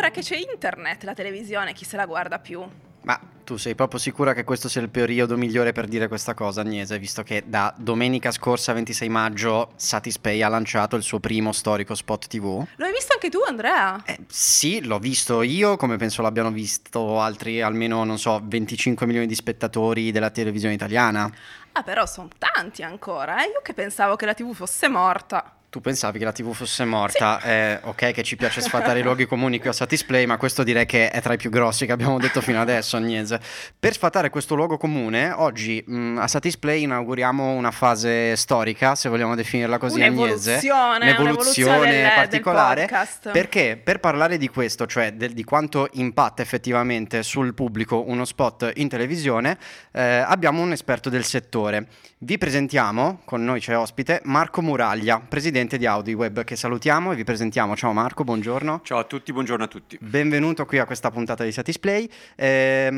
ora che c'è internet, la televisione, chi se la guarda più? Ma tu sei proprio sicura che questo sia il periodo migliore per dire questa cosa, Agnese, visto che da domenica scorsa, 26 maggio, Satispay ha lanciato il suo primo storico spot TV? Lo hai visto anche tu, Andrea? Eh, sì, l'ho visto io, come penso l'abbiano visto altri almeno, non so, 25 milioni di spettatori della televisione italiana. Ah, però sono tanti ancora, eh? Io che pensavo che la TV fosse morta. Tu pensavi che la TV fosse morta, sì. eh, ok che ci piace sfatare i luoghi comuni qui a Satisplay, ma questo direi che è tra i più grossi che abbiamo detto fino adesso, Agnese. Per sfatare questo luogo comune, oggi mh, mm, a Satisplay inauguriamo una fase storica, se vogliamo definirla così, un'evoluzione, Agnese. Un'evoluzione, un'evoluzione particolare. Del perché per parlare di questo, cioè del, di quanto impatta effettivamente sul pubblico uno spot in televisione, eh, abbiamo un esperto del settore. Vi presentiamo, con noi c'è ospite, Marco Muraglia, presidente presidente di AudiWeb che salutiamo e vi presentiamo. Ciao Marco, buongiorno. Ciao a tutti, buongiorno a tutti. Benvenuto qui a questa puntata di Satisplay. Eh,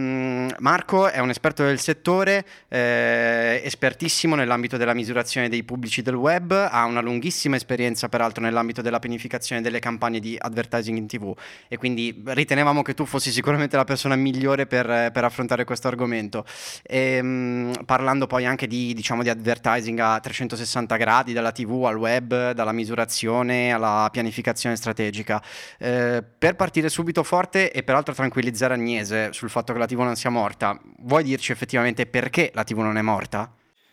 Marco è un esperto del settore, eh, espertissimo nell'ambito della misurazione dei pubblici del web, ha una lunghissima esperienza peraltro nell'ambito della pianificazione delle campagne di advertising in tv e quindi ritenevamo che tu fossi sicuramente la persona migliore per, per affrontare questo argomento. E, ehm, parlando poi anche di, diciamo, di advertising a 360 gradi, dalla tv al web, dalla misurazione alla pianificazione strategica. Eh, per partire subito forte e peraltro tranquillizzare Agnese sul fatto che la TV non sia morta, vuoi dirci effettivamente perché la TV non è morta?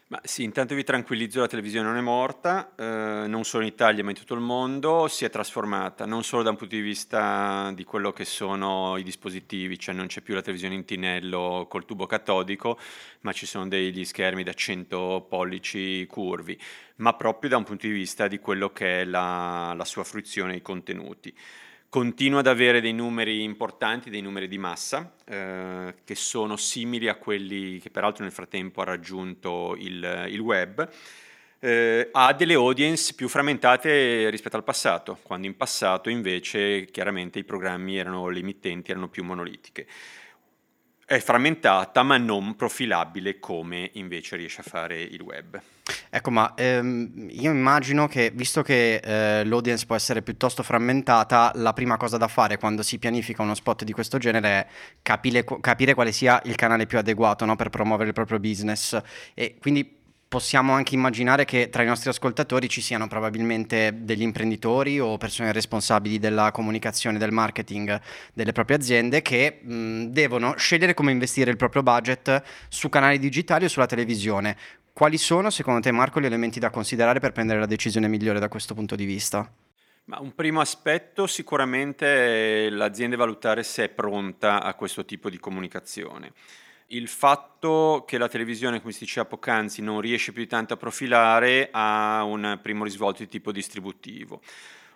Ma sì, intanto vi tranquillizzo, la televisione non è morta, eh, non solo in Italia ma in tutto il mondo, si è trasformata, non solo da un punto di vista di quello che sono i dispositivi, cioè non c'è più la televisione in tinello col tubo catodico, ma ci sono degli schermi da 100 pollici curvi, ma proprio da un punto di vista di quello che è la, la sua fruizione, i contenuti. Continua ad avere dei numeri importanti, dei numeri di massa, eh, che sono simili a quelli che peraltro nel frattempo ha raggiunto il, il web, eh, ha delle audience più frammentate rispetto al passato, quando in passato invece chiaramente i programmi erano, le emittenti erano più monolitiche è frammentata ma non profilabile come invece riesce a fare il web. Ecco, ma ehm, io immagino che visto che eh, l'audience può essere piuttosto frammentata, la prima cosa da fare quando si pianifica uno spot di questo genere è capire, capire quale sia il canale più adeguato no, per promuovere il proprio business. E quindi possiamo anche immaginare che tra i nostri ascoltatori ci siano probabilmente degli imprenditori o persone responsabili della comunicazione, del marketing delle proprie aziende che mh, devono scegliere come investire il proprio budget su canali digitali o sulla televisione. Quali sono, secondo te, Marco, gli elementi da considerare per prendere la decisione migliore da questo punto di vista? Ma un primo aspetto sicuramente è l'azienda valutare se è pronta a questo tipo di comunicazione il fatto che la televisione, come si diceva poc'anzi, non riesce più di tanto a profilare ha un primo risvolto di tipo distributivo,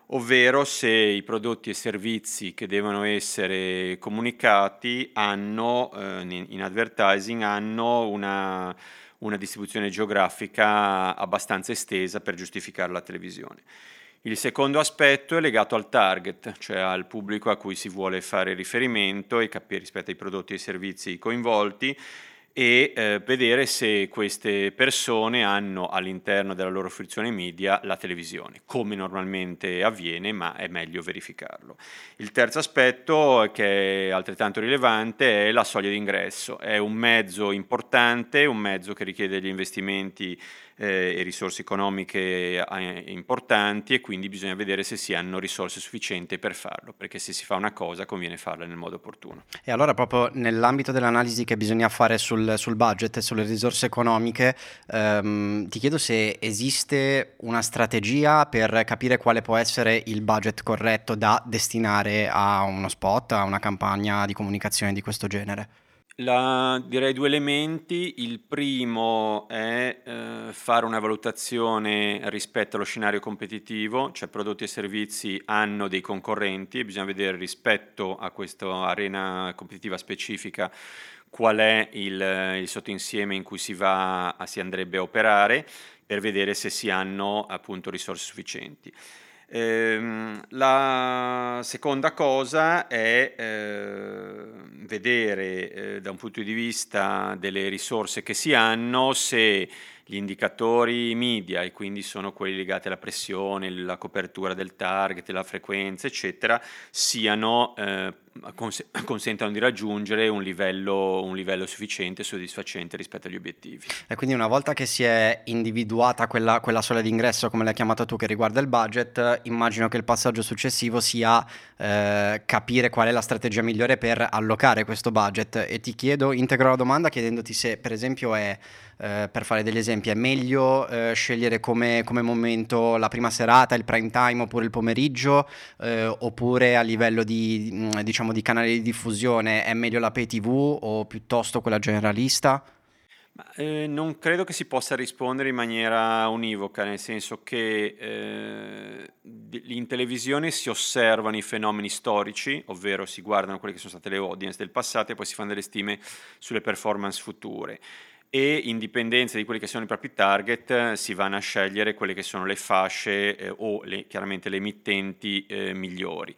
ovvero se i prodotti e servizi che devono essere comunicati hanno, eh, in advertising, hanno una, una distribuzione geografica abbastanza estesa per giustificare la televisione. Il secondo aspetto è legato al target, cioè al pubblico a cui si vuole fare riferimento e capire rispetto ai prodotti e ai servizi coinvolti e eh, vedere se queste persone hanno all'interno della loro fruizione media la televisione, come normalmente avviene, ma è meglio verificarlo. Il terzo aspetto, che è altrettanto rilevante, è la soglia di ingresso. È un mezzo importante, un mezzo che richiede degli investimenti eh, e risorse economiche eh, importanti e quindi bisogna vedere se si hanno risorse sufficienti per farlo, perché se si fa una cosa conviene farla nel modo opportuno. E allora proprio nell'ambito dell'analisi che bisogna fare sul, sul budget e sulle risorse economiche, ehm, ti chiedo se esiste una strategia per capire quale può essere il budget corretto da destinare a uno spot, a una campagna di comunicazione di questo genere. La, direi due elementi. Il primo è eh, fare una valutazione rispetto allo scenario competitivo, cioè prodotti e servizi hanno dei concorrenti bisogna vedere rispetto a questa arena competitiva specifica qual è il, il sottoinsieme in cui si, va, si andrebbe a operare per vedere se si hanno appunto risorse sufficienti. Ehm, la seconda cosa è eh, vedere eh, da un punto di vista delle risorse che si hanno se gli indicatori media e quindi sono quelli legati alla pressione, la copertura del target, la frequenza, eccetera, siano eh, cons- consentano di raggiungere un livello, un livello sufficiente e soddisfacente rispetto agli obiettivi. E quindi una volta che si è individuata quella, quella soglia d'ingresso, come l'hai chiamata tu, che riguarda il budget, immagino che il passaggio successivo sia eh, capire qual è la strategia migliore per allocare questo budget. E ti chiedo, integro la domanda chiedendoti se per esempio è eh, per fare degli esempi, è meglio eh, scegliere come, come, momento la prima serata, il prime time oppure il pomeriggio, eh, oppure a livello di, mm, diciamo, di canale di diffusione è meglio la pay tv o piuttosto quella generalista? Ma, eh, non credo che si possa rispondere in maniera univoca, nel senso che eh, in televisione si osservano i fenomeni storici, ovvero si guardano quelle che sono state le audience del passato e poi si fanno delle stime sulle performance future e in dipendenza di quelli che sono i propri target si vanno a scegliere quelle che sono le fasce eh, o le, chiaramente le emittenti eh, migliori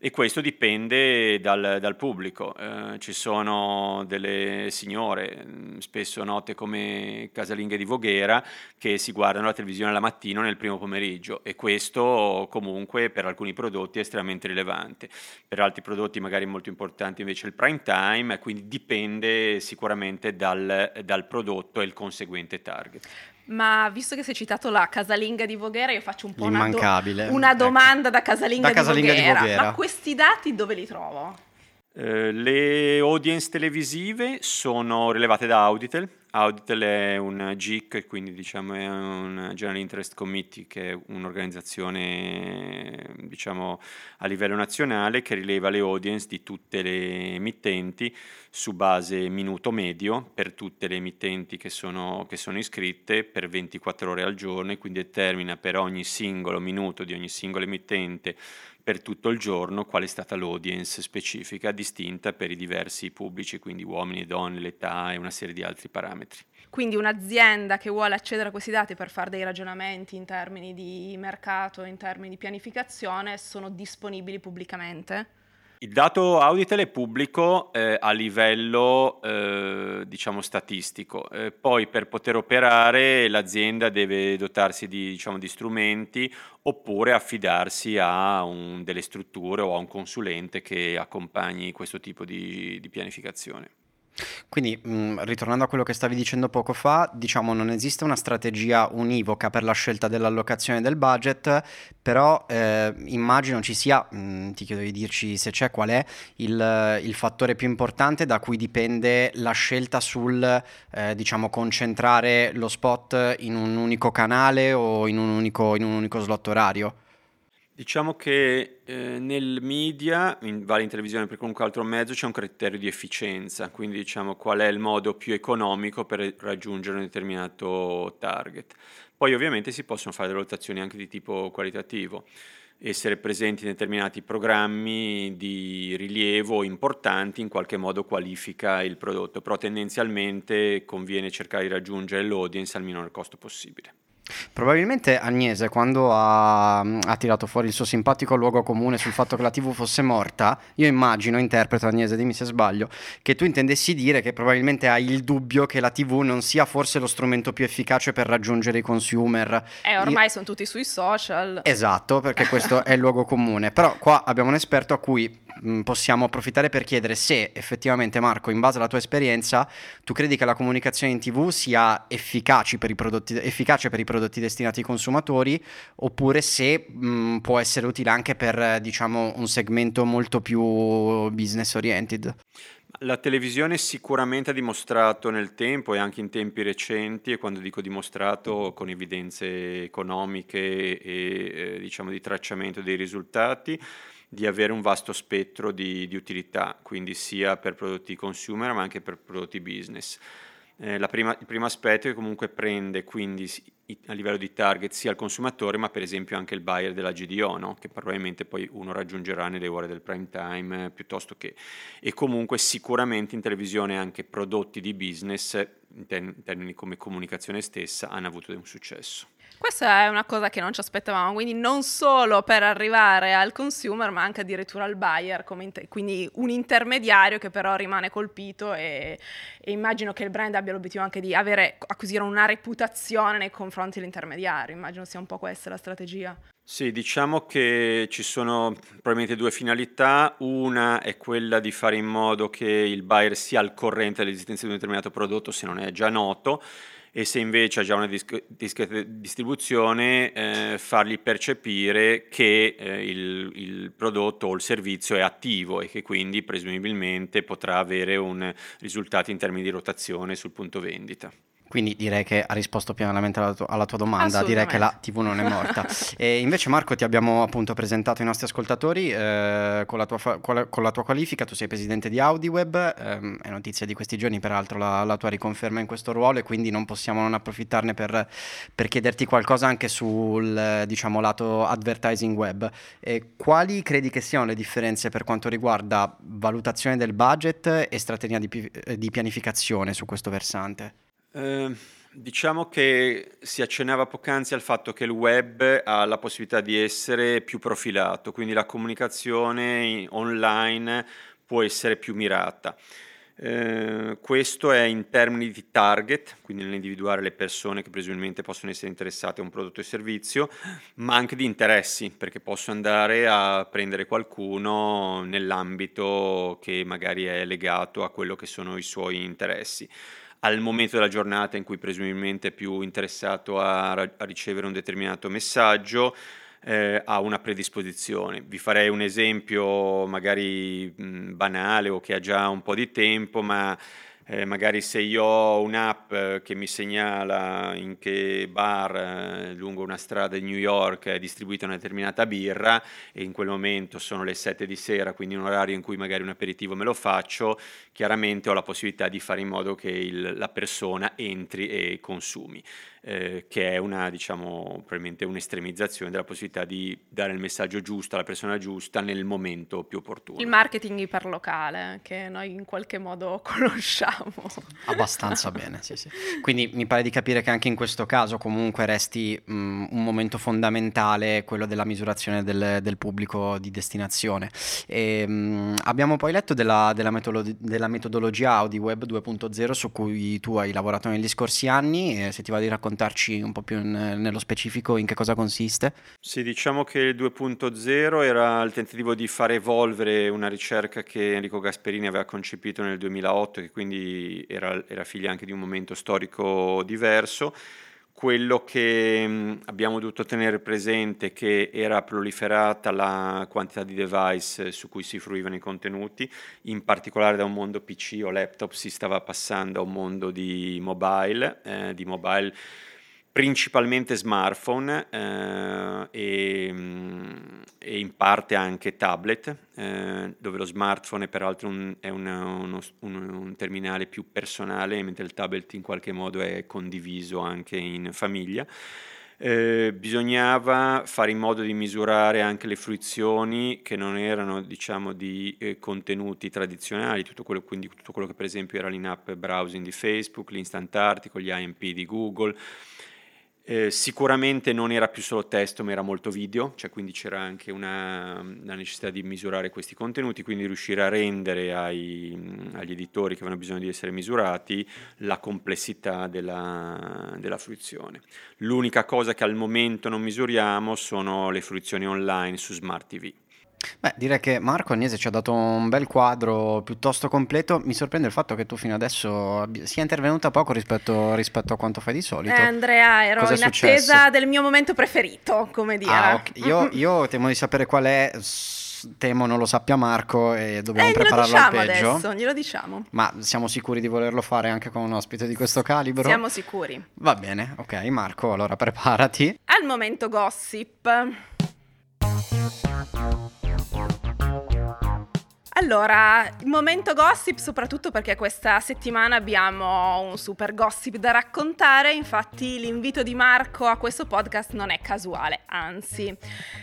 e questo dipende dal, dal pubblico. Eh, ci sono delle signore, mm, spesso note come casalinghe di Voghera, che si guardano la televisione la mattina nel primo pomeriggio e questo comunque per alcuni prodotti è estremamente rilevante. Per altri prodotti magari molto importanti invece il prime time, quindi dipende sicuramente dal, dal prodotto e il conseguente target. Ma visto che si è citato la casalinga di Voghera, io faccio un po' una, do- una ecco. domanda da casalinga, da casalinga di, Voghera. di, Voghera. Ma questi dati dove li trovo? Uh, le audience televisive sono rilevate da Auditel, Auditel è un GIC, quindi diciamo è un General Interest Committee, che è un'organizzazione diciamo, a livello nazionale che rileva le audience di tutte le emittenti su base minuto medio per tutte le emittenti che sono, che sono iscritte per 24 ore al giorno e quindi determina per ogni singolo minuto di ogni singola emittente per tutto il giorno qual è stata l'audience specifica distinta per i diversi pubblici, quindi uomini donne, l'età e una serie di altri parametri. Quindi un'azienda che vuole accedere a questi dati per fare dei ragionamenti in termini di mercato, in termini di pianificazione, sono disponibili pubblicamente? Il dato Auditel è pubblico eh, a livello eh, diciamo statistico, eh, poi per poter operare l'azienda deve dotarsi di, diciamo, di strumenti oppure affidarsi a un, delle strutture o a un consulente che accompagni questo tipo di, di pianificazione. Quindi, mh, ritornando a quello che stavi dicendo poco fa, diciamo non esiste una strategia univoca per la scelta dell'allocazione del budget, però eh, immagino ci sia, mh, ti chiedo di dirci se c'è qual è il, il, fattore più importante da cui dipende la scelta sul, eh, diciamo, concentrare lo spot in un unico canale o in un unico, in un unico slot orario. Diciamo che eh, nel media, in, vale in televisione per qualunque altro mezzo, c'è un criterio di efficienza, quindi diciamo qual è il modo più economico per raggiungere un determinato target. Poi ovviamente si possono fare delle valutazioni anche di tipo qualitativo, essere presenti in determinati programmi di rilievo importanti in qualche modo qualifica il prodotto, però tendenzialmente conviene cercare di raggiungere l'audience al minor costo possibile. Probabilmente Agnese, quando ha, ha, tirato fuori il suo simpatico luogo comune sul fatto che la TV fosse morta, io immagino, interpreto Agnese, dimmi se sbaglio, che tu intendessi dire che probabilmente hai il dubbio che la TV non sia forse lo strumento più efficace per raggiungere i consumer. Eh, ormai io... sono tutti sui social. Esatto, perché questo è il luogo comune. Però qua abbiamo un esperto a cui possiamo approfittare per chiedere se effettivamente, Marco, in base alla tua esperienza, tu credi che la comunicazione in TV sia per prodotti, efficace per i prodotti destinati ai consumatori, oppure se mh, può essere utile anche per diciamo, un segmento molto più business oriented. La televisione sicuramente ha dimostrato nel tempo e anche in tempi recenti, e quando dico dimostrato con evidenze economiche e eh, diciamo di tracciamento dei risultati, di avere un vasto spettro di, di utilità, quindi sia per prodotti consumer ma anche per prodotti business. Eh, prima, il primo aspetto è che comunque prende quindi a livello di target sia il consumatore ma per esempio anche il buyer della GDO no? che probabilmente poi uno raggiungerà nelle ore del prime time eh, piuttosto che e comunque sicuramente in televisione anche prodotti di business in, ter- in termini come comunicazione stessa hanno avuto un successo. Questa è una cosa che non ci aspettavamo, quindi non solo per arrivare al consumer, ma anche addirittura al buyer, inter- quindi un intermediario che però rimane colpito e, e, immagino che il brand abbia l'obiettivo anche di avere, acquisire una reputazione nei confronti dell'intermediario, immagino sia un po' questa la strategia. Sì, diciamo che ci sono probabilmente due finalità. Una è quella di fare in modo che il buyer sia al corrente dell'esistenza di un determinato prodotto se non è già noto e se invece ha già una disc- distribuzione eh, fargli percepire che eh, il, il, prodotto o il servizio è attivo e che quindi presumibilmente potrà avere un risultato in termini di rotazione sul punto vendita. Quindi direi che ha risposto pienamente alla, alla tua domanda, direi che la TV non è morta. e invece Marco ti abbiamo appunto presentato ai nostri ascoltatori eh, con, la fa- con, la, con, la tua qualifica, tu sei presidente di AudiWeb, ehm, è notizia di questi giorni peraltro la, la, tua riconferma in questo ruolo e quindi non possiamo non approfittarne per, per chiederti qualcosa anche sul diciamo, lato advertising web. E quali credi che siano le differenze per quanto riguarda valutazione del budget e strategia di, di pianificazione su questo versante? Ehm, diciamo che si accennava poc'anzi al fatto che il web ha la possibilità di essere più profilato, quindi la comunicazione online può essere più mirata. Eh, questo è in termini di target, quindi nell'individuare le persone che presumibilmente possono essere interessate a un prodotto o servizio, ma anche di interessi, perché posso andare a prendere qualcuno nell'ambito che magari è legato a quello che sono i suoi interessi al momento della giornata in cui presumibilmente è più interessato a, a ricevere un determinato messaggio, eh, ha una predisposizione. Vi farei un esempio magari mh, banale o che ha già un po' di tempo, ma eh, magari se io ho un'app eh, che mi segnala in che bar eh, lungo una strada di New York è distribuita una determinata birra e in quel momento sono le 7 di sera, quindi un orario in cui magari un aperitivo me lo faccio, chiaramente ho la possibilità di fare in modo che il, la persona entri e consumi eh, che è una, diciamo, probabilmente un'estremizzazione della possibilità di dare il messaggio giusto alla persona giusta nel momento più opportuno. Il marketing iperlocale, che noi in qualche modo conosciamo. Abbastanza bene, sì, sì. Quindi mi pare di capire che anche in questo caso comunque resti mh, un momento fondamentale quello della misurazione del, del pubblico di destinazione. E, mh, mm, abbiamo poi letto della, della, metodolo- della metodologia Audi Web 2.0 su cui tu hai lavorato negli scorsi anni, e se ti va di raccontarci un po' più in, nello specifico in che cosa consiste? Sì, diciamo che il 2.0 era il tentativo di far evolvere una ricerca che Enrico Gasperini aveva concepito nel 2008, che quindi era, era figlia anche di un momento storico diverso. Quello che abbiamo dovuto tenere presente che era proliferata la quantità di device su cui si fruivano i contenuti, in particolare da un mondo PC o laptop si stava passando a un mondo di mobile, eh, di mobile principalmente smartphone eh, e, e, in parte anche tablet, eh, dove lo smartphone è peraltro un, è una, uno, un, un, terminale più personale, mentre il tablet in qualche modo è condiviso anche in famiglia. Eh, bisognava fare in modo di misurare anche le fruizioni che non erano diciamo di eh, contenuti tradizionali, tutto quello, quindi tutto quello che per esempio era l'in-app browsing di Facebook, l'instant article, gli IMP di Google, eh, sicuramente non era più solo testo, ma era molto video, cioè quindi c'era anche una, la necessità di misurare questi contenuti, quindi riuscire a rendere ai, agli editori che avevano bisogno di essere misurati la complessità della, della fruizione. L'unica cosa che al momento non misuriamo sono le fruizioni online su Smart TV. Beh, direi che Marco Agnese ci ha dato un bel quadro piuttosto completo. Mi sorprende il fatto che tu fino adesso sia intervenuta poco rispetto, rispetto a quanto fai di solito. Eh, Andrea, ero Cos'è in successo? attesa del mio momento preferito, come dire. Ah, okay. io, io temo di sapere qual è temo non lo sappia Marco e dobbiamo eh, prepararlo al peggio. adesso, glielo diciamo. Ma siamo sicuri di volerlo fare anche con un ospite di questo calibro? Siamo sicuri. Va bene, ok Marco, allora preparati. Al momento gossip. Allora, momento gossip soprattutto perché questa settimana abbiamo un super gossip da raccontare, infatti l'invito di Marco a questo podcast non è casuale, anzi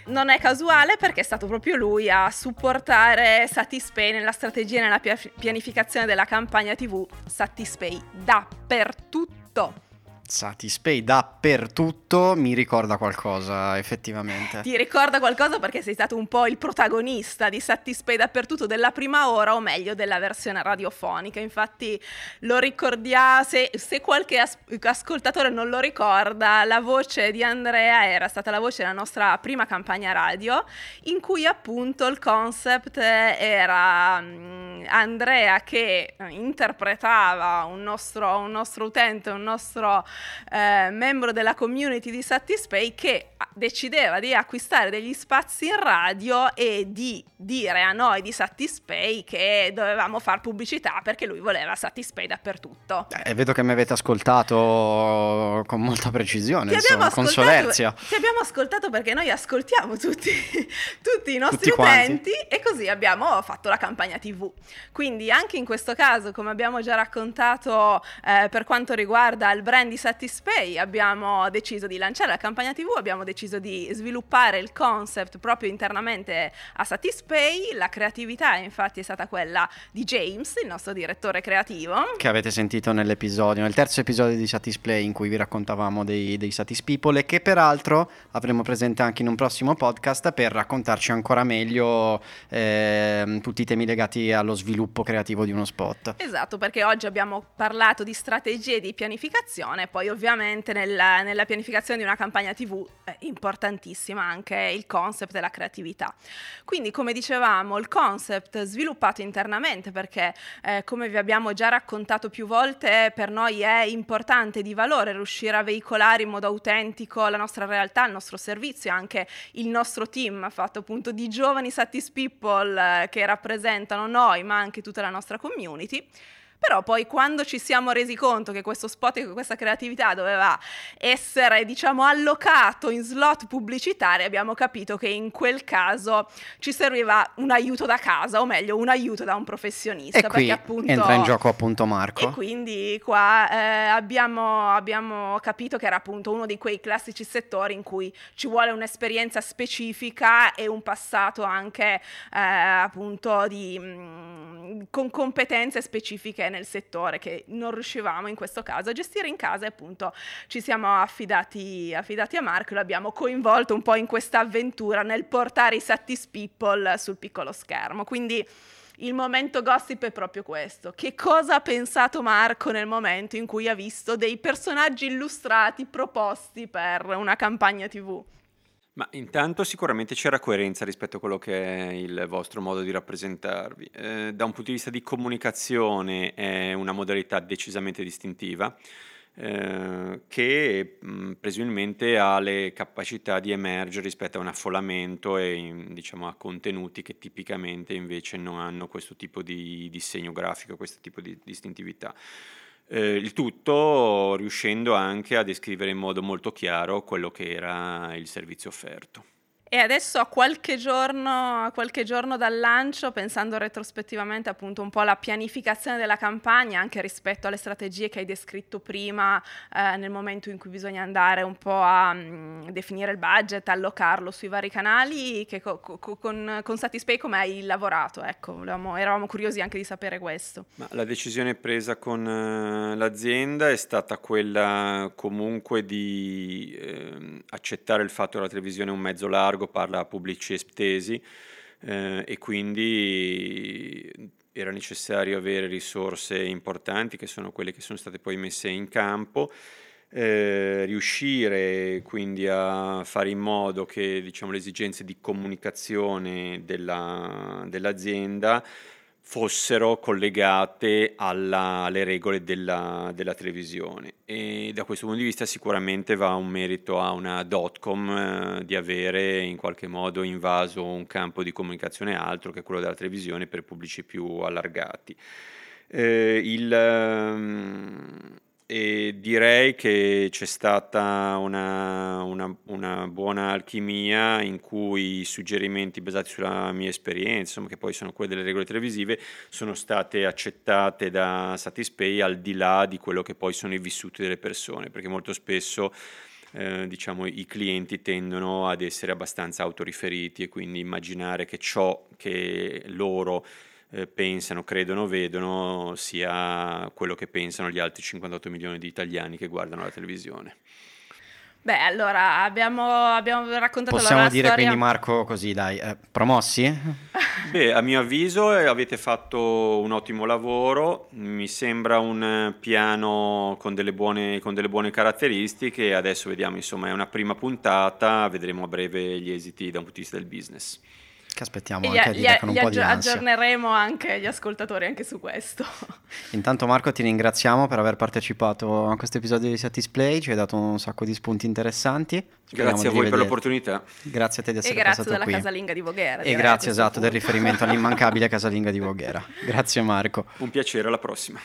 non è casuale perché è stato proprio lui a supportare Satispay nella strategia e nella pianificazione della campagna TV Satispay dappertutto Satispay dappertutto mi ricorda qualcosa effettivamente. Ti ricorda qualcosa perché sei stato un po' il protagonista di Satispay dappertutto della prima ora o meglio della versione radiofonica. Infatti lo ricordiamo, se, se qualche as- ascoltatore non lo ricorda, la voce di Andrea era stata la voce della nostra prima campagna radio in cui appunto il concept era um, Andrea che interpretava un nostro, un nostro utente, un nostro eh, membro della community di Satispay che decideva di acquistare degli spazi in radio e di dire a noi di Satispay che dovevamo fare pubblicità perché lui voleva Satispay dappertutto. Eh, vedo che mi avete ascoltato con molta precisione, ti insomma, con solerzia. Ti abbiamo ascoltato perché noi ascoltiamo tutti, tutti i nostri tutti utenti quanti. e così abbiamo fatto la campagna TV. Quindi anche in questo caso, come abbiamo già raccontato eh, per quanto riguarda il brand di Satispay, abbiamo deciso di lanciare la campagna TV, abbiamo deciso di sviluppare il concept proprio internamente a Satispay. La creatività infatti è stata quella di James, il nostro direttore creativo. Che avete sentito nell'episodio, nel terzo episodio di Satisplay in cui vi raccontavamo dei, dei Satis People e che peraltro avremo presente anche in un prossimo podcast per raccontarci ancora meglio eh, tutti i temi legati allo sviluppo creativo di uno spot. Esatto, perché oggi abbiamo parlato di strategie di pianificazione, poi ovviamente nella, nella pianificazione di una campagna TV è importantissima anche il concept e la creatività. Quindi come dicevamo il concept sviluppato internamente perché eh, come vi abbiamo già raccontato più volte per noi è importante di valore riuscire a veicolare in modo autentico la nostra realtà, il nostro servizio anche il nostro team fatto appunto di giovani Satis People eh, che rappresentano noi ma anche tutta la nostra community. Però poi quando ci siamo resi conto che questo spot e questa creatività doveva essere, diciamo, allocato in slot pubblicitari, abbiamo capito che in quel caso ci serviva un aiuto da casa, o meglio, un aiuto da un professionista. E qui appunto, entra in gioco appunto Marco. E quindi qua eh, abbiamo, abbiamo capito che era appunto uno di quei classici settori in cui ci vuole un'esperienza specifica e un passato anche eh, appunto di, mh, mm, con competenze specifiche nel settore che non riuscivamo in questo caso a gestire in casa e appunto ci siamo affidati, affidati a Marco e l'abbiamo coinvolto un po' in questa avventura nel portare i Sattis People sul piccolo schermo. Quindi il momento gossip è proprio questo. Che cosa ha pensato Marco nel momento in cui ha visto dei personaggi illustrati proposti per una campagna TV? Ma intanto sicuramente c'era coerenza rispetto a quello che è il vostro modo di rappresentarvi. Eh, da un punto di vista di comunicazione è una modalità decisamente distintiva eh, che mh, presumibilmente ha le capacità di emergere rispetto a un affollamento e diciamo, a contenuti che tipicamente invece non hanno questo tipo di disegno grafico, questo tipo di distintività. Eh, il tutto riuscendo anche a descrivere in modo molto chiaro quello che era il servizio offerto. E adesso a qualche, giorno, a qualche giorno dal lancio, pensando retrospettivamente appunto un po' alla pianificazione della campagna, anche rispetto alle strategie che hai descritto prima, eh, nel momento in cui bisogna andare un po' a mh, mm, definire il budget, allocarlo sui vari canali, che co- co- con, con Satispay come hai lavorato? Ecco, volevamo, eravamo curiosi anche di sapere questo. Ma la decisione presa con uh, l'azienda è stata quella comunque di eh, accettare il fatto che la televisione è un mezzo largo largo parla a pubblici estesi eh, e quindi era necessario avere risorse importanti che sono quelle che sono state poi messe in campo. Eh, riuscire quindi a fare in modo che diciamo, le esigenze di comunicazione della, dell'azienda fossero collegate alla, alle regole della, della, televisione e da questo punto di vista sicuramente va un merito a una dotcom eh, di avere in qualche modo invaso un campo di comunicazione altro che quello della televisione per pubblici più allargati. Eh, il, ehm, e direi che c'è stata una, una, una, buona alchimia in cui i suggerimenti basati sulla mia esperienza, insomma, che poi sono quelle delle regole televisive, sono state accettate da Satispay al di là di quello che poi sono i vissuti delle persone, perché molto spesso eh, diciamo, i clienti tendono ad essere abbastanza autoriferiti e quindi immaginare che ciò che loro eh, pensano, credono, vedono, sia quello che pensano gli altri 58 milioni di italiani che guardano la televisione. Beh, allora abbiamo, abbiamo raccontato Possiamo la dire storia. quindi Marco così, dai, eh, promossi? Beh, a mio avviso eh, avete fatto un ottimo lavoro, mi sembra un eh, piano con delle buone, con delle buone caratteristiche, adesso vediamo, insomma, è una prima puntata, vedremo a breve gli esiti da un punto di vista del business. Che aspettiamo E gli, anche di gli- con un po' di ansia. aggiorneremo anche gli ascoltatori anche su questo. Intanto Marco ti ringraziamo per aver partecipato a questo episodio di Satisplay, ci hai dato un sacco di spunti interessanti. Speriamo Grazie a voi per l'opportunità. Grazie a te di E essere grazie passato della qui. casalinga di Voghera. E grazie esatto del punto. riferimento all'immancabile casalinga di Voghera. Grazie Marco. Un piacere, alla prossima.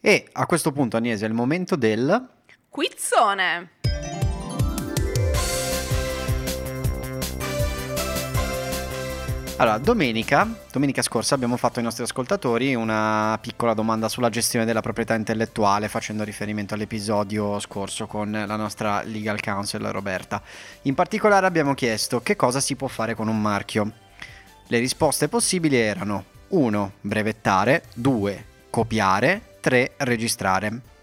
E a questo punto Agnese è il momento del... Quizzone. Allora, domenica, domenica scorsa abbiamo fatto ai nostri ascoltatori una piccola domanda sulla gestione della proprietà intellettuale facendo riferimento all'episodio scorso con la nostra legal counsel Roberta. In particolare abbiamo chiesto che cosa si può fare con un marchio. Le risposte possibili erano 1. brevettare, 2. copiare, 3. registrare.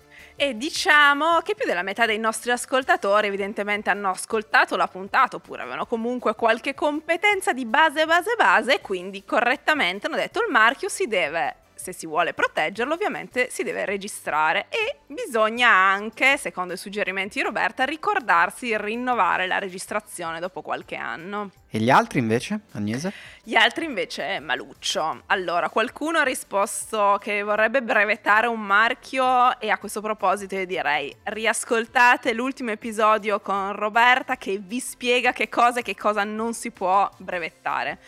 E diciamo che più della metà dei nostri ascoltatori evidentemente hanno ascoltato la puntata oppure avevano comunque qualche competenza di base, base, base quindi correttamente hanno detto il marchio si deve, se si vuole proteggerlo ovviamente si deve registrare e bisogna anche, secondo i suggerimenti di Roberta, ricordarsi di rinnovare la registrazione dopo qualche anno. E gli altri invece, Agnese? Gli altri invece Maluccio. Allora, qualcuno ha risposto che vorrebbe brevettare un marchio e a questo proposito io direi riascoltate l'ultimo episodio con Roberta che vi spiega che cosa e che cosa non si può brevettare.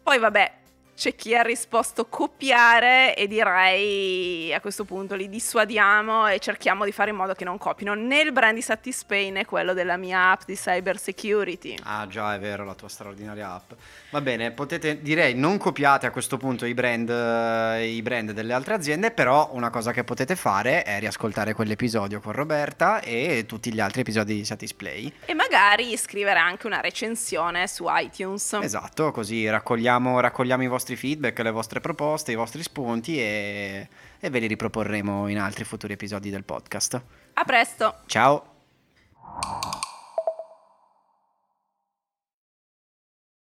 Poi vabbè, c'è chi ha risposto copiare e direi a questo punto li dissuadiamo e cerchiamo di fare in modo che non copino né il brand di Satispay né quello della mia app di cyber security. Ah già, è vero, la tua straordinaria app. Va bene, potete, direi, non copiate a questo punto i brand, eh, i brand delle altre aziende, però una cosa che potete fare è riascoltare quell'episodio con Roberta e tutti gli altri episodi di Satisplay. E magari scrivere anche una recensione su iTunes. Esatto, così raccogliamo, raccogliamo i vostri feedback, le vostre proposte, i vostri spunti e, e ve li riproporremo in altri futuri episodi del podcast. A presto! Ciao!